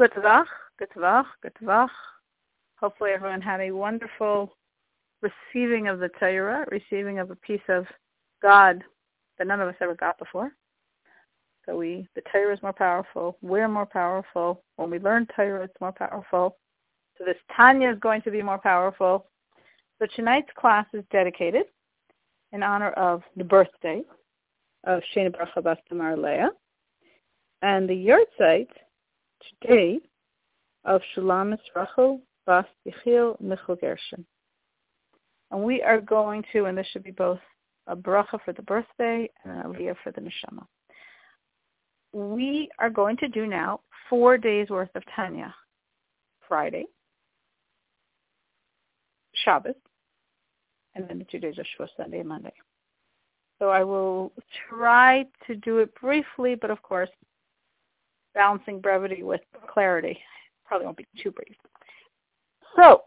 Good Vach, good Vach, good Vach. Hopefully everyone had a wonderful receiving of the Torah, receiving of a piece of God that none of us ever got before. So we, the Torah is more powerful. We're more powerful. When we learn Torah, it's more powerful. So this Tanya is going to be more powerful. So tonight's class is dedicated in honor of the birthday of Shena Bracha Bas Tamar Leah and the yahrzeit today of Shulamis Rachel Bas Yechiel Michel Gershon. And we are going to, and this should be both a bracha for the birthday and an aliyah for the neshama. We are going to do now four days worth of Tanya. Friday, Shabbos, and then the two days of Shavuot, Sunday and Monday. So I will try to do it briefly, but of course, balancing brevity with clarity. Probably won't be too brief. So,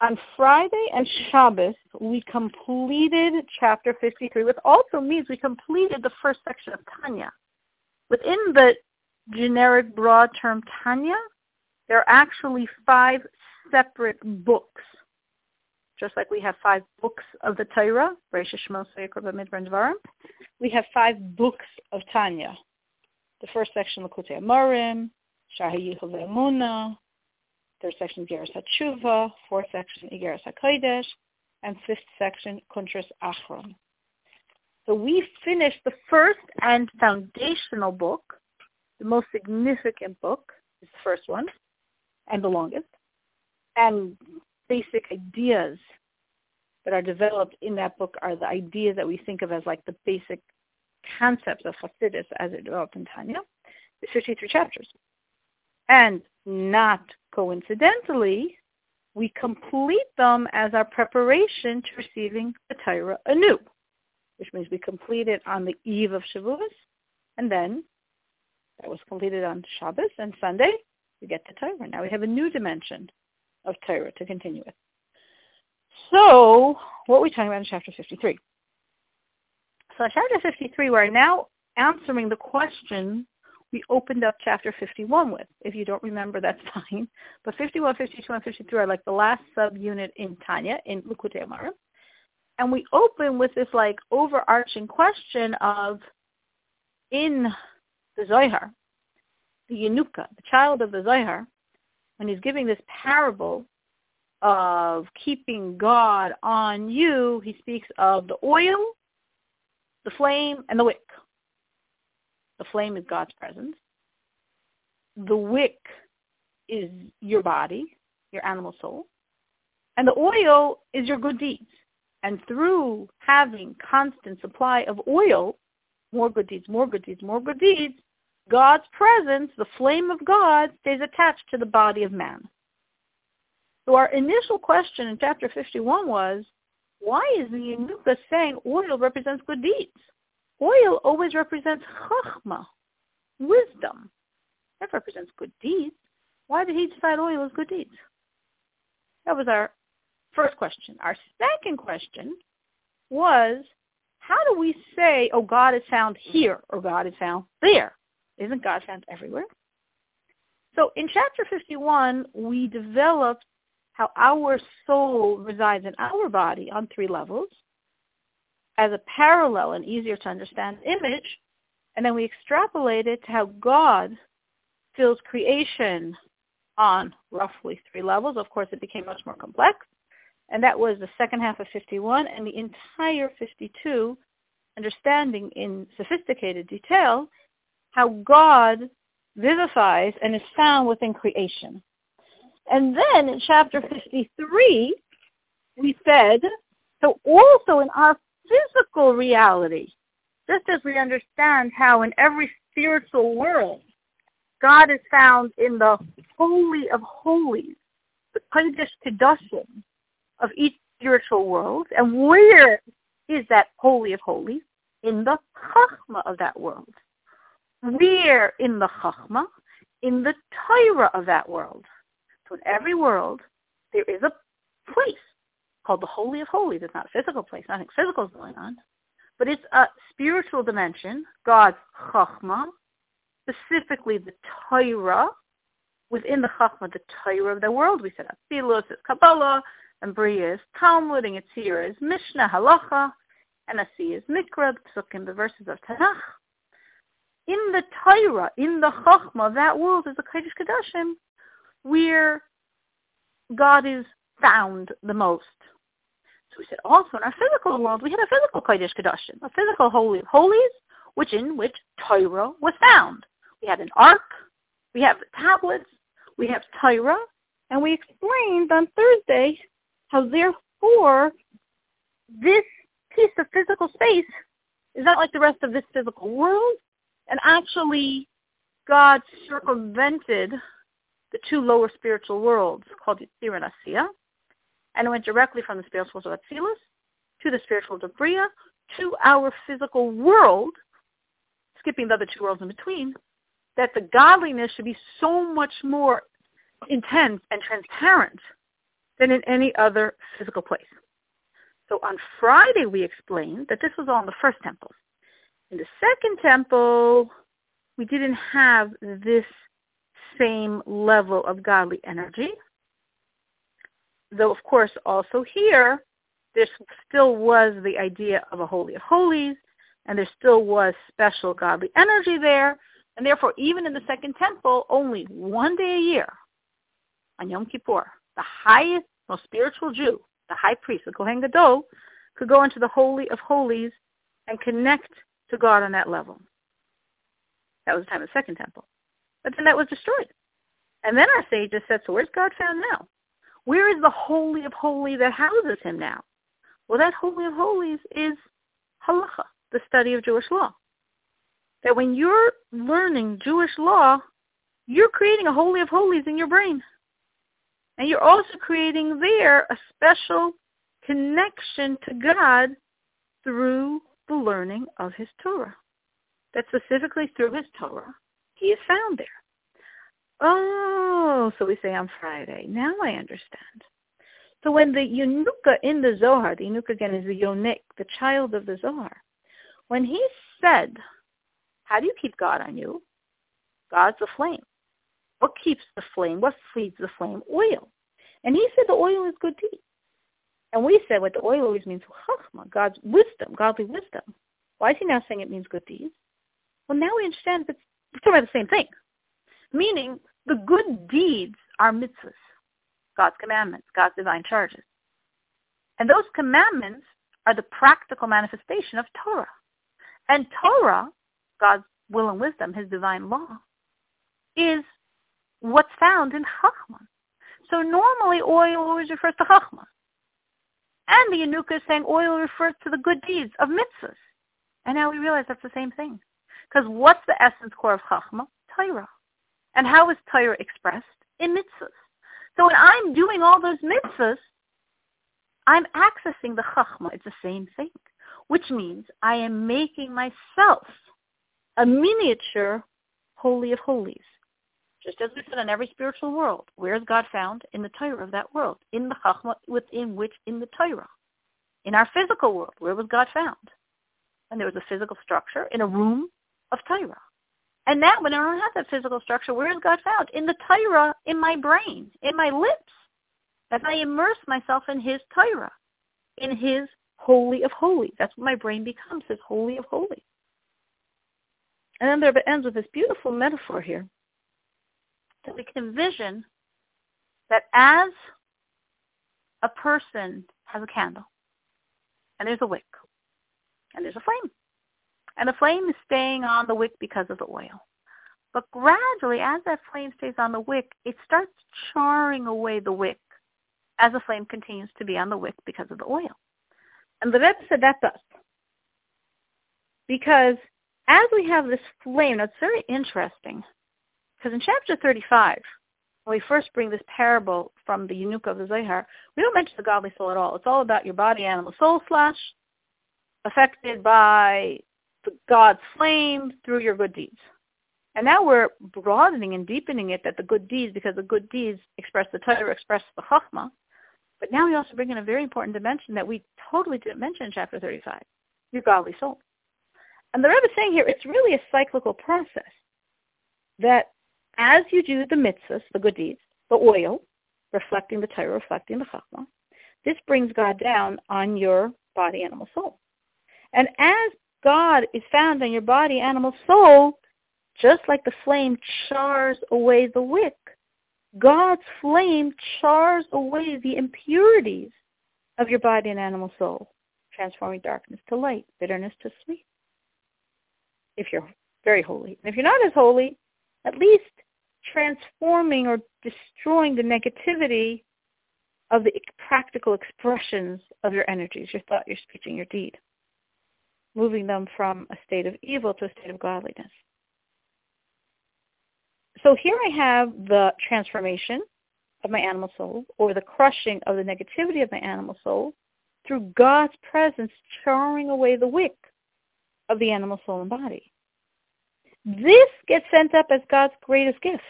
on Friday and Shabbos, we completed chapter 53, which also means we completed the first section of Tanya. Within the generic broad term Tanya, there are actually five separate books. Just like we have five books of the Torah, we have five books of Tanya. The first section, Likutei Amarim, Shahi Yehuv third section, Geras HaTshuva, fourth section, Igeras HaKodesh, and fifth section, Kuntras Achron. So we finished the first and foundational book, the most significant book is the first one, and the longest, and basic ideas that are developed in that book are the ideas that we think of as like the basic concepts of Hasidus as it developed in Tanya. There's 53 chapters. And not coincidentally, we complete them as our preparation to receiving the Torah anew, which means we complete it on the eve of Shavuos, and then that was completed on Shabbos and Sunday, we get to Torah. Now we have a new dimension of Torah to continue with. So, what are we talking about in chapter 53? So chapter 53, we're now answering the question we opened up chapter 51 with. If you don't remember, that's fine. But 51, 52, and 53 are like the last subunit in Tanya, in Likutei Amarim. And we open with this like overarching question of, in the Zohar, the Yenuka, the child of the Zohar, when he's giving this parable of keeping God on you, he speaks of the oil the flame and the wick. The flame is God's presence. The wick is your body, your animal soul. And the oil is your good deeds. And through having constant supply of oil, more good deeds, more good deeds, more good deeds, God's presence, the flame of God, stays attached to the body of man. So our initial question in chapter 51 was, why is the Yenuka saying oil represents good deeds? Oil always represents chachma, wisdom. That represents good deeds. Why did he decide oil is good deeds? That was our first question. Our second question was, how do we say, oh, God is found here or God is found there? Isn't God found everywhere? So in chapter 51, we developed how our soul resides in our body on three levels as a parallel and easier to understand image, and then we extrapolate it to how God fills creation on roughly three levels. Of course, it became much more complex, and that was the second half of 51 and the entire 52, understanding in sophisticated detail how God vivifies and is found within creation. And then in chapter 53, we said, so also in our physical reality, just as we understand how in every spiritual world, God is found in the holy of holies, the Kodesh Kedoshim of each spiritual world. And where is that holy of holies? In the Chachma of that world. Where in the Chachma? In the Torah of that world. In every world, there is a place called the Holy of Holies. It's not a physical place. Nothing physical is going on. But it's a spiritual dimension, God's Chachma, specifically the Torah, within the Chachma, the Torah of the world. We said Atzilus is Kabbalah, and Bria is Talmud, and Yetzirah is Mishnah, Halacha, and Asi is Mikra, the Psukim, the verses of Tanakh. In the Torah, in the Chachma, that world is the Kodesh Kadashim, where God is found the most. So we said also in our physical world, we had a physical Kodesh Kadashim, a physical Holy of Holies, which in which Torah was found. We had an ark, we have tablets, we have Torah, and we explained on Thursday how therefore this piece of physical space is not like the rest of this physical world, and actually God circumvented the two lower spiritual worlds called Yitzir and Asiya, and went directly from the spiritual world of Atzilus to the spiritual world of Bria to our physical world, skipping the other two worlds in between, that the godliness should be so much more intense and transparent than in any other physical place. So on Friday we explained that this was all in the first temple. In the second temple, we didn't have this same level of godly energy. Though of course also here, there still was the idea of a holy of holies, and there still was special godly energy there, and therefore even in the second temple, only one day a year on Yom Kippur, the highest, most spiritual Jew, the high priest, the Kohen Gadol, could go into the Holy of Holies and connect to God on that level. That was the time of the second temple. But then that was destroyed. And then our sages said, so where's God found now? Where is the Holy of Holies that houses him now? Well, that Holy of Holies is halacha, the study of Jewish law. That when you're learning Jewish law, you're creating a Holy of Holies in your brain. And you're also creating there a special connection to God through the learning of his Torah. That specifically through his Torah, he is found there. Oh, so we say on Friday. Now I understand. So when the Yenuka in the Zohar, the Yenuka again is the Yonik, the child of the Zohar, when he said, how do you keep God on you? God's a flame. What keeps the flame? What feeds the flame? Oil. And he said the oil is good deeds. And we said what the oil always means chachma, God's wisdom, godly wisdom. Why is he now saying it means good deeds? Well, now we understand that we're talking about the same thing. Meaning, the good deeds are mitzvahs, God's commandments, God's divine charges. And those commandments are the practical manifestation of Torah. And Torah, God's will and wisdom, his divine law, is what's found in Chachma. So normally oil always refers to Chachma. And the Yanuka is saying oil refers to the good deeds of mitzvahs. And now we realize that's the same thing. Because what's the essence core of Chachma? Torah. And how is Torah expressed? In mitzvahs. So when I'm doing all those mitzvahs, I'm accessing the Chachma. It's the same thing. Which means I am making myself a miniature holy of holies. Just as we said in every spiritual world, where is God found? In the Torah of that world, in the Chachma, within which, in the Torah. In our physical world, where was God found? And there was a physical structure in a room of Torah. And now when I don't have that physical structure, where is God found? In the Torah, in my brain, in my lips, as I immerse myself in his Torah, in his Holy of Holies. That's what my brain becomes, his Holy of Holies. And then there ends with this beautiful metaphor here that we can envision that as a person has a candle and there's a wick and there's a flame and the flame is staying on the wick because of the oil. But gradually, as that flame stays on the wick, it starts charring away the wick as the flame continues to be on the wick because of the oil. And the Rebbe said that does. Because as we have this flame, now it's very interesting because in chapter 35, when we first bring this parable from the Yenuka of the Zohar, we don't mention the godly soul at all. It's all about your body, animal, soul slash, affected by God's flame through your good deeds. And now we're broadening and deepening it that the good deeds, because the good deeds express the Torah, express the Chachma. But now we also bring in a very important dimension that we totally didn't mention in chapter 35, your godly soul. And the Rebbe is saying here, it's really a cyclical process that as you do the mitzvahs, the good deeds, the oil, reflecting the Torah, reflecting the Chachma, this brings God down on your body, animal, soul. And as God is found on your body, animal, soul, just like the flame chars away the wick, God's flame chars away the impurities of your body and animal soul, transforming darkness to light, bitterness to sweet. If you're very holy. And if you're not as holy, at least transforming or destroying the negativity of the practical expressions of your energies, your thought, your speech, and your deed, moving them from a state of evil to a state of godliness. So here I have the transformation of my animal soul, or the crushing of the negativity of my animal soul, through God's presence charring away the wick of the animal soul and body. This gets sent up as God's greatest gift.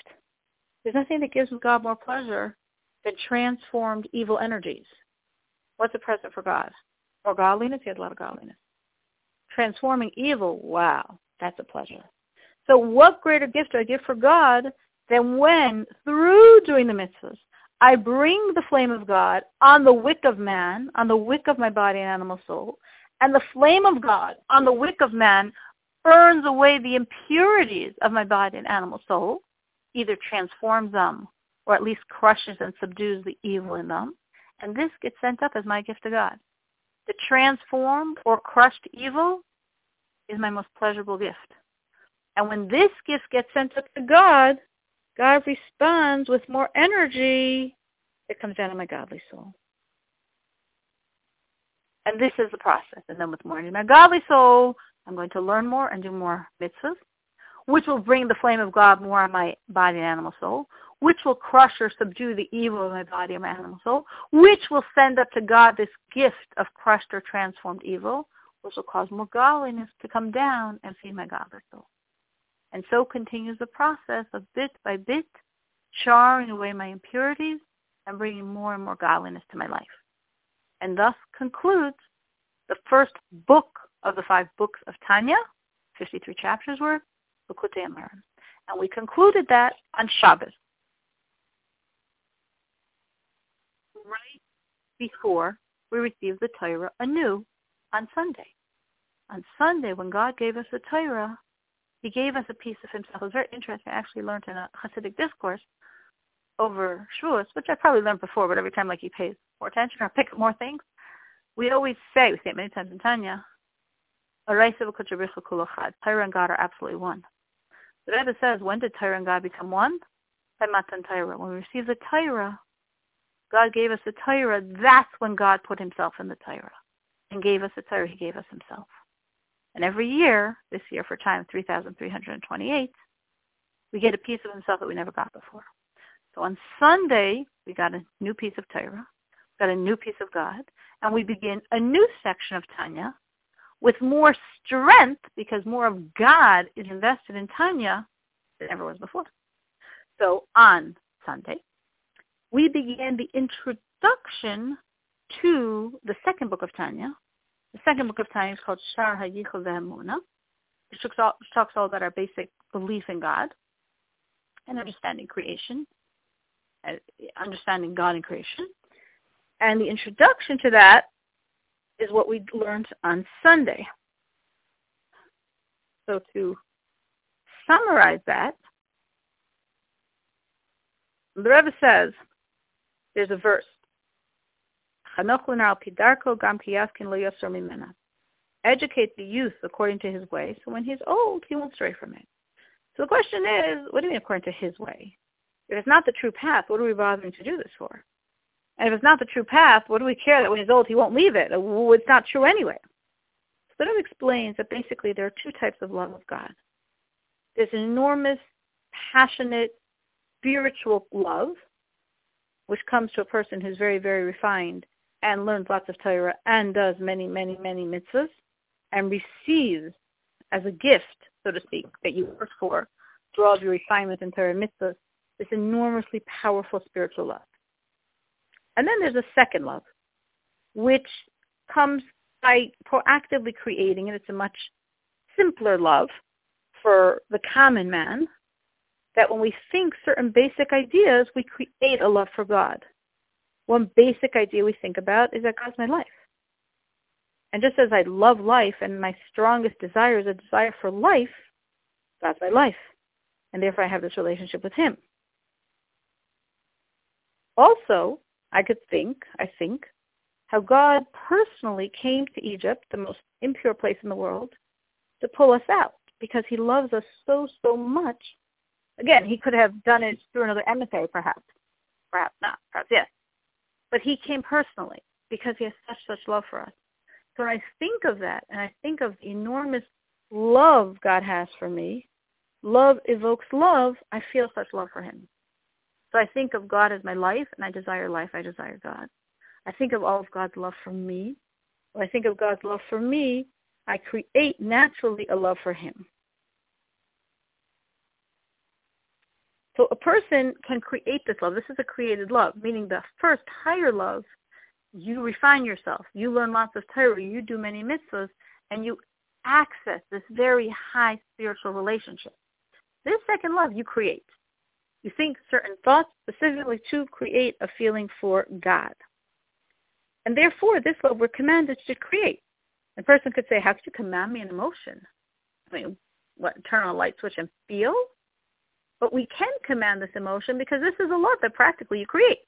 There's nothing that gives God more pleasure than transformed evil energies. What's a present for God? More godliness? He has a lot of godliness. Transforming evil? Wow, that's a pleasure. So what greater gift do I give for God than when, through doing the mitzvahs, I bring the flame of God on the wick of man, on the wick of my body and animal soul, and the flame of God on the wick of man burns away the impurities of my body and animal soul, either transforms them or at least crushes and subdues the evil in them. And this gets sent up as my gift to God. The transformed or crushed evil is my most pleasurable gift. And when this gift gets sent up to God, God responds with more energy that comes out of my godly soul. And this is the process. And then with more energy, my godly soul I'm going to learn more and do more mitzvahs, which will bring the flame of God more on my body and animal soul, which will crush or subdue the evil in my body and my animal soul, which will send up to God this gift of crushed or transformed evil, which will cause more godliness to come down and feed my godly soul. And so continues the process of bit by bit, charring away my impurities and bringing more and more godliness to my life. And thus concludes the first book of the five books of Tanya, 53 chapters worth, Likutei Amarim. And we concluded that on Shabbos. Right before we receive the Torah anew on Sunday. On Sunday, when God gave us the Torah, he gave us a piece of himself. It was very interesting. I actually learned in a Hasidic discourse over Shavuos, which I probably learned before, but every time like he pays more attention or pick up more things. We always say, we say it many times in Tanya, Torah and God are absolutely one. The Rebbe says, when did Torah and God become one? By Matan Torah. When we received the Torah, God gave us the Torah. That's when God put himself in the Torah and gave us the Torah. He gave us himself. And every year, this year for time 3,328, we get a piece of himself that we never got before. So on Sunday, we got a new piece of Torah, got a new piece of God, and we begin a new section of Tanya with more strength because more of God is invested in Tanya than ever was before. So on Sunday, we began the introduction to the second book of Tanya. The second book of Tanya is called Shar HaYichud VeHaEmunah, which talks all about our basic belief in God and understanding creation, uh, understanding God and creation. And the introduction to that is what we learned on Sunday. So to summarize that, the Rebbe says, there's a verse. Educate the youth according to his way, so when he's old, he won't stray from it. So the question is, what do you mean according to his way? If it's not the true path, what are we bothering to do this for? And if it's not the true path, what do we care that when he's old he won't leave it? It's not true anyway. So that explains that basically there are two types of love of God. There's enormous, passionate, spiritual love, which comes to a person who's very, very refined and learns lots of Torah and does many, many, many mitzvahs and receives as a gift, so to speak, that you work for through all your refinement in Torah mitzvahs, this enormously powerful spiritual love. And then there's a second love, which comes by proactively creating, and it's a much simpler love for the common man, that when we think certain basic ideas, we create a love for God. One basic idea we think about is that God's my life. And just as I love life and my strongest desire is a desire for life, God's my life. And therefore I have this relationship with him. Also, I could think, I think, how God personally came to Egypt, the most impure place in the world, to pull us out because he loves us so, so much. Again, he could have done it through another emissary, perhaps. Perhaps not. Perhaps yes. But he came personally because he has such, such love for us. So when I think of that, and I think of the enormous love God has for me, love evokes love, I feel such love for him. So I think of God as my life, and I desire life, I desire God. I think of all of God's love for me. When I think of God's love for me, I create naturally a love for him. So a person can create this love. This is a created love, meaning the first higher love, you refine yourself. You learn lots of Torah. You do many mitzvahs, and you access this very high spiritual relationship. This second love you create. You think certain thoughts specifically to create a feeling for God. And therefore, this love we're commanded to create. A person could say, how could you command me an emotion? I mean, what, turn on a light switch and feel? But we can command this emotion because this is a love that practically you create.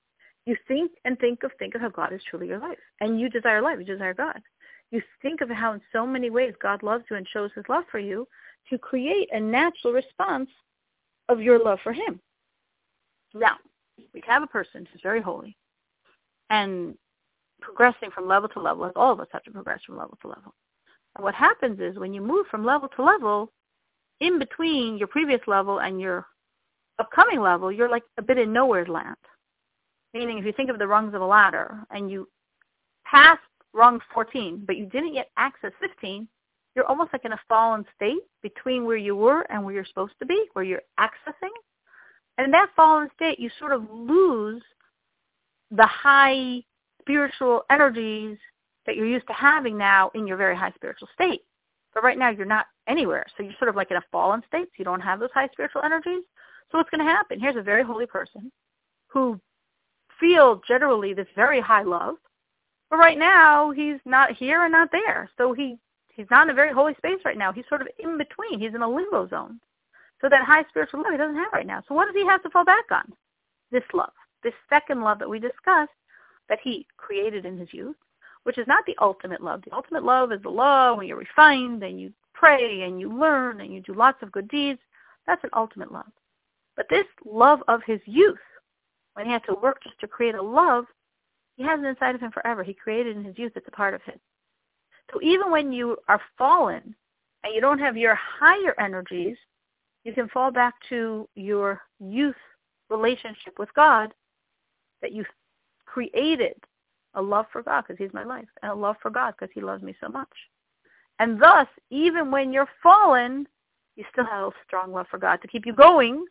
You think and think of think of how God is truly your life. And you desire life, you desire God. You think of how in so many ways God loves you and shows his love for you to create a natural response of your love for him. Now, we have a person who's very holy and progressing from level to level, as all of us have to progress from level to level. And what happens is when you move from level to level, in between your previous level and your upcoming level, you're like a bit in nowhere land. Meaning if you think of the rungs of a ladder and you passed rung 14, but you didn't yet access 15, you're almost like in a fallen state between where you were and where you're supposed to be, where you're accessing. And in that fallen state, you sort of lose the high spiritual energies that you're used to having now in your very high spiritual state. But right now you're not anywhere. So you're sort of like in a fallen state. So you don't have those high spiritual energies. So what's going to happen? Here's a very holy person who feels generally this very high love. But right now he's not here and not there. So he he's not in a very holy space right now. He's sort of in between. He's in a limbo zone. So that high spiritual love he doesn't have right now. So what does he have to fall back on? This love. This second love that we discussed that he created in his youth, which is not the ultimate love. The ultimate love is the love when you're refined and you pray and you learn and you do lots of good deeds. That's an ultimate love. But this love of his youth, when he had to work just to create a love, he has it inside of him forever. He created in his youth. It's a part of him. So even when you are fallen and you don't have your higher energies, you can fall back to your youth relationship with God that you created a love for God because he's my life and a love for God because he loves me so much. And thus, even when you're fallen, you still have a strong love for God to keep you going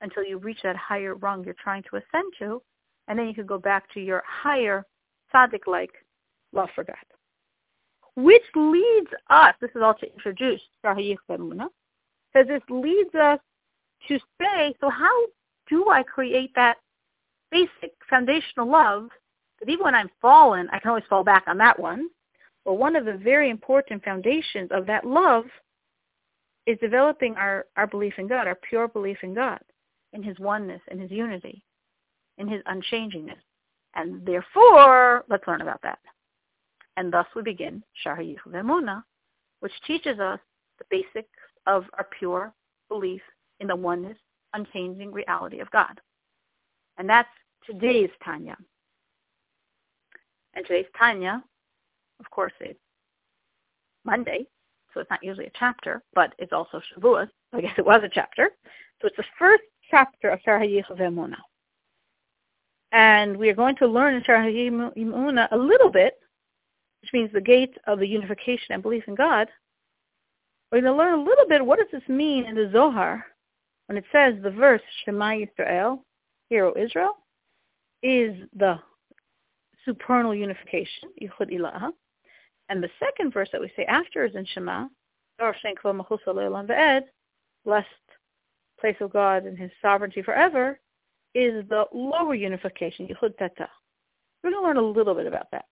until you reach that higher rung you're trying to ascend to. And then you can go back to your higher tzaddik-like love for God. Which leads us, this is all to introduce because this leads us to say, so how do I create that basic foundational love that even when I'm fallen, I can always fall back on that one. But one of the very important foundations of that love is developing our, our belief in God, our pure belief in God, in his oneness, in his unity, in his unchangingness. And therefore, let's learn about that. And thus we begin Shar Vemuna, which teaches us the basics of our pure belief in the oneness, unchanging reality of God. And that's today's Tanya. And today's Tanya, of course, it's Monday, so it's not usually a chapter, but it's also Shavuot. I guess it was a chapter. So it's the first chapter of Shar Vemuna. And we are going to learn in Shar Imuna a little bit, which means the gate of the unification and belief in God. We're going to learn a little bit what does this mean in the Zohar when it says the verse Shema Yisrael, Hero Israel, is the supernal unification, Yichud Ilaha. And the second verse that we say after is in Shema, lest place of God and his sovereignty forever, is the lower unification, Yichud Teta. We're going to learn a little bit about that.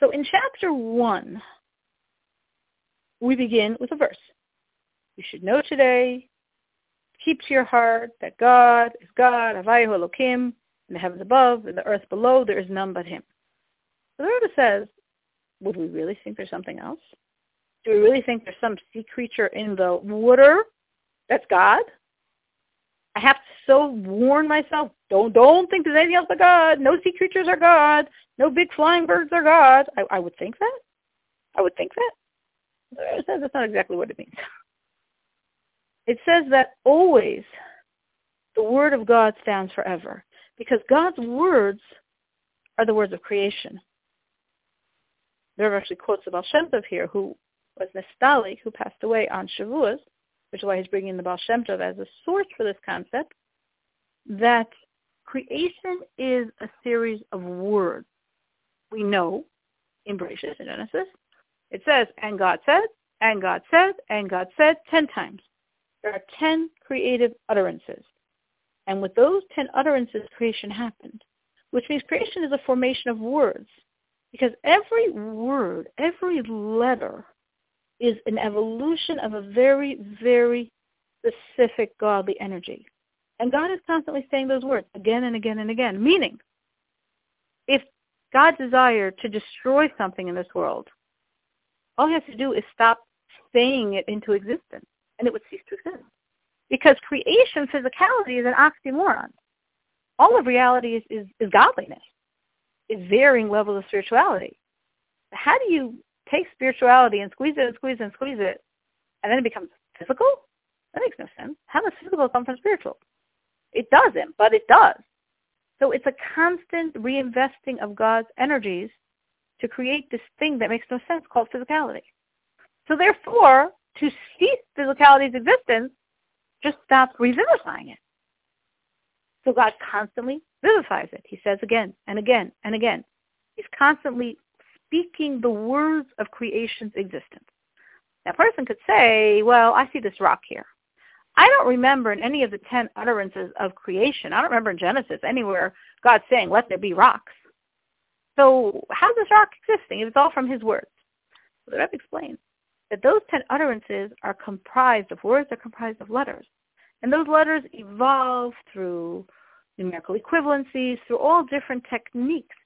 So in chapter 1, we begin with a verse. You should know today, keep to your heart that God is God, Havayu Elokim, in the heavens above, in the earth below, there is none but him. So the Rebbe says, would we really think there's something else? Do we really think there's some sea creature in the water that's God? I have to so warn myself, don't don't think there's anything else but God. No sea creatures are God. No big flying birds are God. I, I would think that. I would think that. That's not exactly what it means. It says that always the word of God stands forever because God's words are the words of creation. There are actually quotes Shem Tov here, who was Nestali, who passed away on Shavuos, which is why he's bringing the Baal Shem Tov as a source for this concept, that creation is a series of words. We know in Bereshit, in Genesis, it says, and God said, and God said, and God said, ten times. There are ten creative utterances. And with those ten utterances, creation happened, which means creation is a formation of words. Because every word, every letter is an evolution of a very, very specific godly energy. And God is constantly saying those words again and again and again, meaning if God desired to destroy something in this world, all he has to do is stop saying it into existence, and it would cease to exist. Because creation, physicality, is an oxymoron. All of reality is, is, is godliness, is varying levels of spirituality. How do you take spirituality and squeeze it and squeeze it and squeeze it, and then it becomes physical? That makes no sense. How does physical come from spiritual? It doesn't, but it does. So it's a constant reinvesting of God's energies to create this thing that makes no sense called physicality. So therefore, to cease physicality's existence just stop revivifying it. So God constantly vivifies it. He says again and again and again. He's constantly speaking the words of creation's existence. Now, a person could say, well, I see this rock here. I don't remember in any of the ten utterances of creation, I don't remember in Genesis anywhere God saying, let there be rocks. So how's this rock existing if it's all from his words? So the Rebbe explains that those ten utterances are comprised of words, they're comprised of letters. And those letters evolve through numerical equivalencies, through all different techniques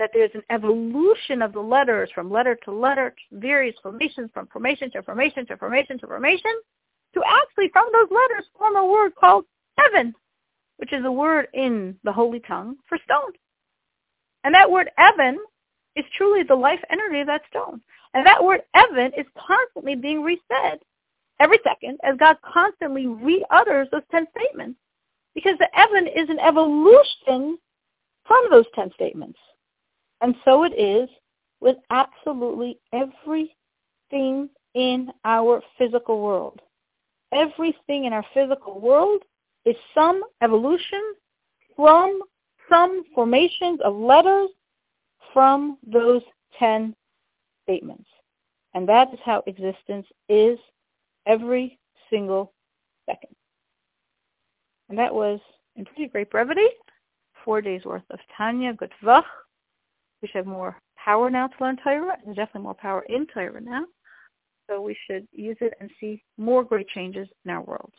that there's an evolution of the letters from letter to letter, to various formations from formation to formation to formation to formation, to actually from those letters form a word called Evan, which is a word in the holy tongue for stone. And that word Evan is truly the life energy of that stone. And that word Evan is constantly being resaid every second as God constantly re-utters those ten statements. Because the Evan is an evolution from those ten statements. And so it is with absolutely everything in our physical world. Everything in our physical world is some evolution from some formations of letters from those ten statements. And that is how existence is every single second. And that was, in pretty great brevity, four days worth of Tanya Gutvach. We should have more power now to learn Torah. There's definitely more power in Torah now. So we should use it and see more great changes in our world.